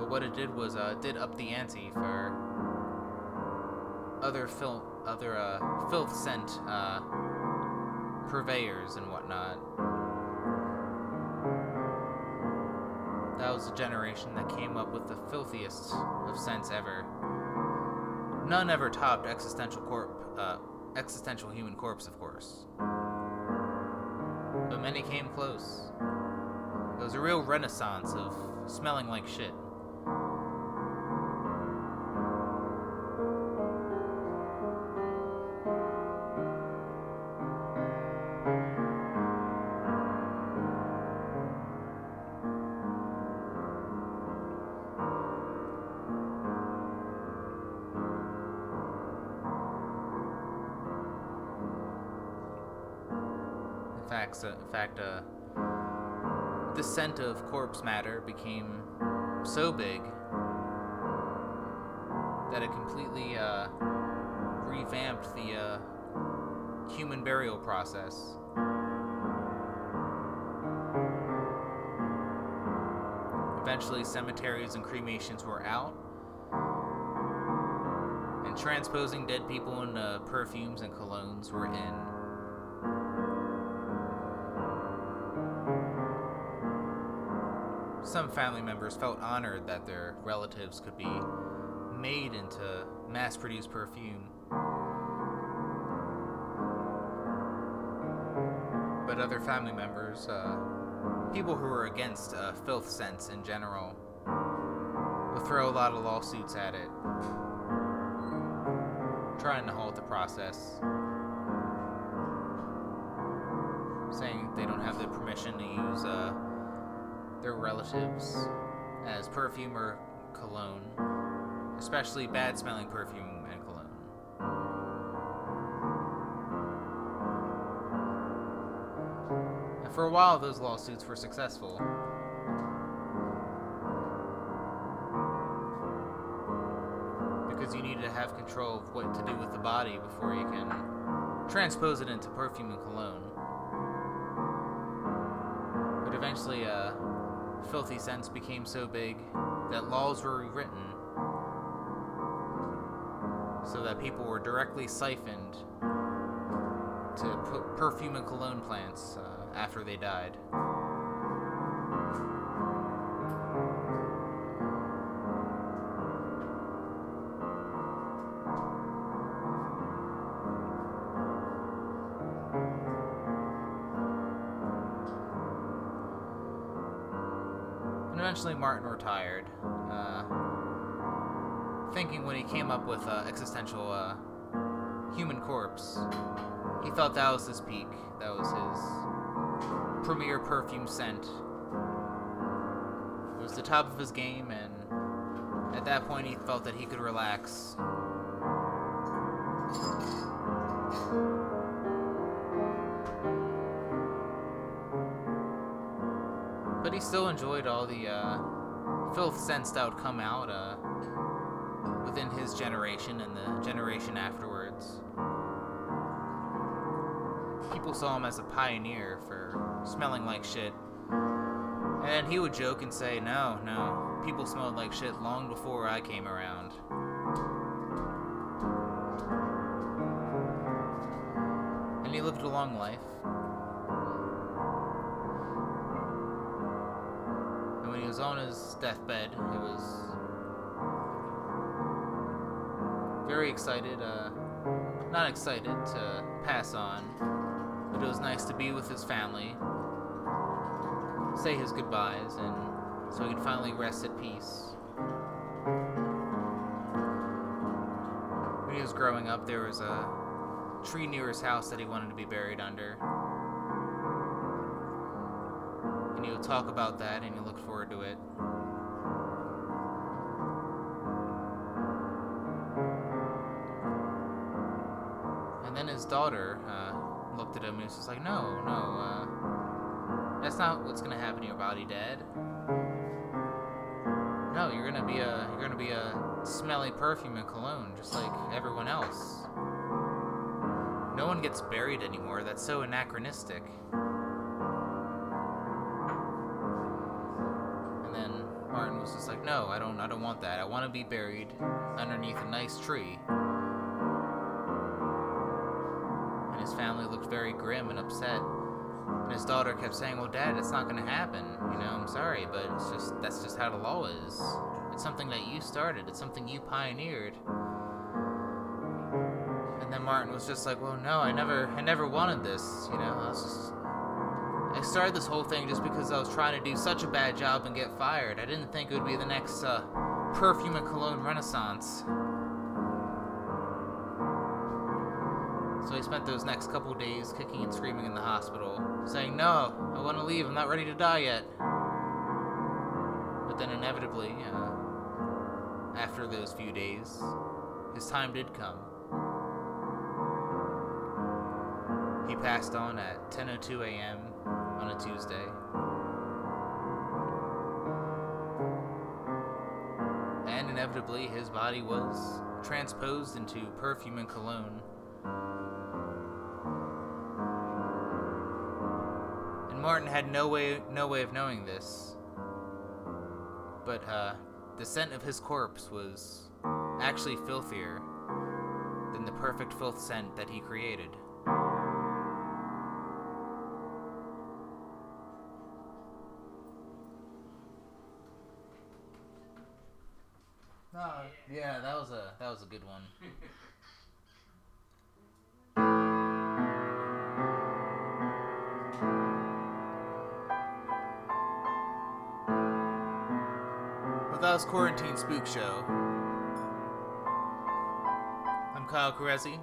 But what it did was uh, did up the ante for other filth, other uh, filth scent uh, purveyors and whatnot. That was the generation that came up with the filthiest of scents ever. None ever topped existential corp, uh, existential human corpse, of course. But many came close. It was a real renaissance of smelling like shit. Matter became so big that it completely uh, revamped the uh, human burial process. Eventually, cemeteries and cremations were out, and transposing dead people into perfumes and colognes were in. Some family members felt honored that their relatives could be made into mass produced perfume. But other family members, uh, people who were against uh, filth scents in general, would throw a lot of lawsuits at it, trying to halt the process, relatives as perfume or cologne, especially bad smelling perfume and cologne. And for a while, those lawsuits were successful. Because you need to have control of what to do with the body before you can transpose it into perfume and cologne. But eventually, uh, filthy scents became so big that laws were rewritten so that people were directly siphoned to put perfume and cologne plants uh, after they died. Retired, uh, thinking when he came up with uh, existential uh, human corpse, he thought that was his peak. That was his premier perfume scent. It was the top of his game, and at that point, he felt that he could relax. But he still enjoyed all the uh, filth scents that would come out uh, within his generation and the generation afterwards. People saw him as a pioneer for smelling like shit. And he would joke and say, No, no, people smelled like shit long before I came around. And he lived a long life. His deathbed, he was very excited, uh, not excited to pass on, but it was nice to be with his family, say his goodbyes, and so he could finally rest at peace. When he was growing up, there was a tree near his house that he wanted to be buried under. And he would talk about that and he looked forward to it. Daughter uh, looked at him and was just like, "No, no, uh, that's not what's gonna happen to your body, Dad. No, you're gonna be a you're gonna be a smelly perfume and cologne, just like everyone else. No one gets buried anymore. That's so anachronistic." And then Martin was just like, "No, I don't. I don't want that. I want to be buried underneath a nice tree." Very grim and upset. And his daughter kept saying, "Well, Dad, it's not going to happen. You know, I'm sorry, but it's just that's just how the law is. It's something that you started. It's something you pioneered." And then Martin was just like, "Well, no, I never, I never wanted this. You know, I was just." I started this whole thing just because I was trying to do such a bad job and get fired. I didn't think it would be the next uh, perfume and cologne renaissance. Spent those next couple days kicking and screaming in the hospital, saying, No, I want to leave, I'm not ready to die yet. But then inevitably, uh, after those few days, his time did come. He passed on at 10:02 a.m. on a Tuesday. And inevitably, his body was transposed into perfume and cologne. Martin had no way, no way of knowing this. But uh, the scent of his corpse was actually filthier than the perfect filth scent that he created. Oh, yeah, that was a that was a good one. <laughs> Quarantine Spook Show. I'm Kyle Carezzi.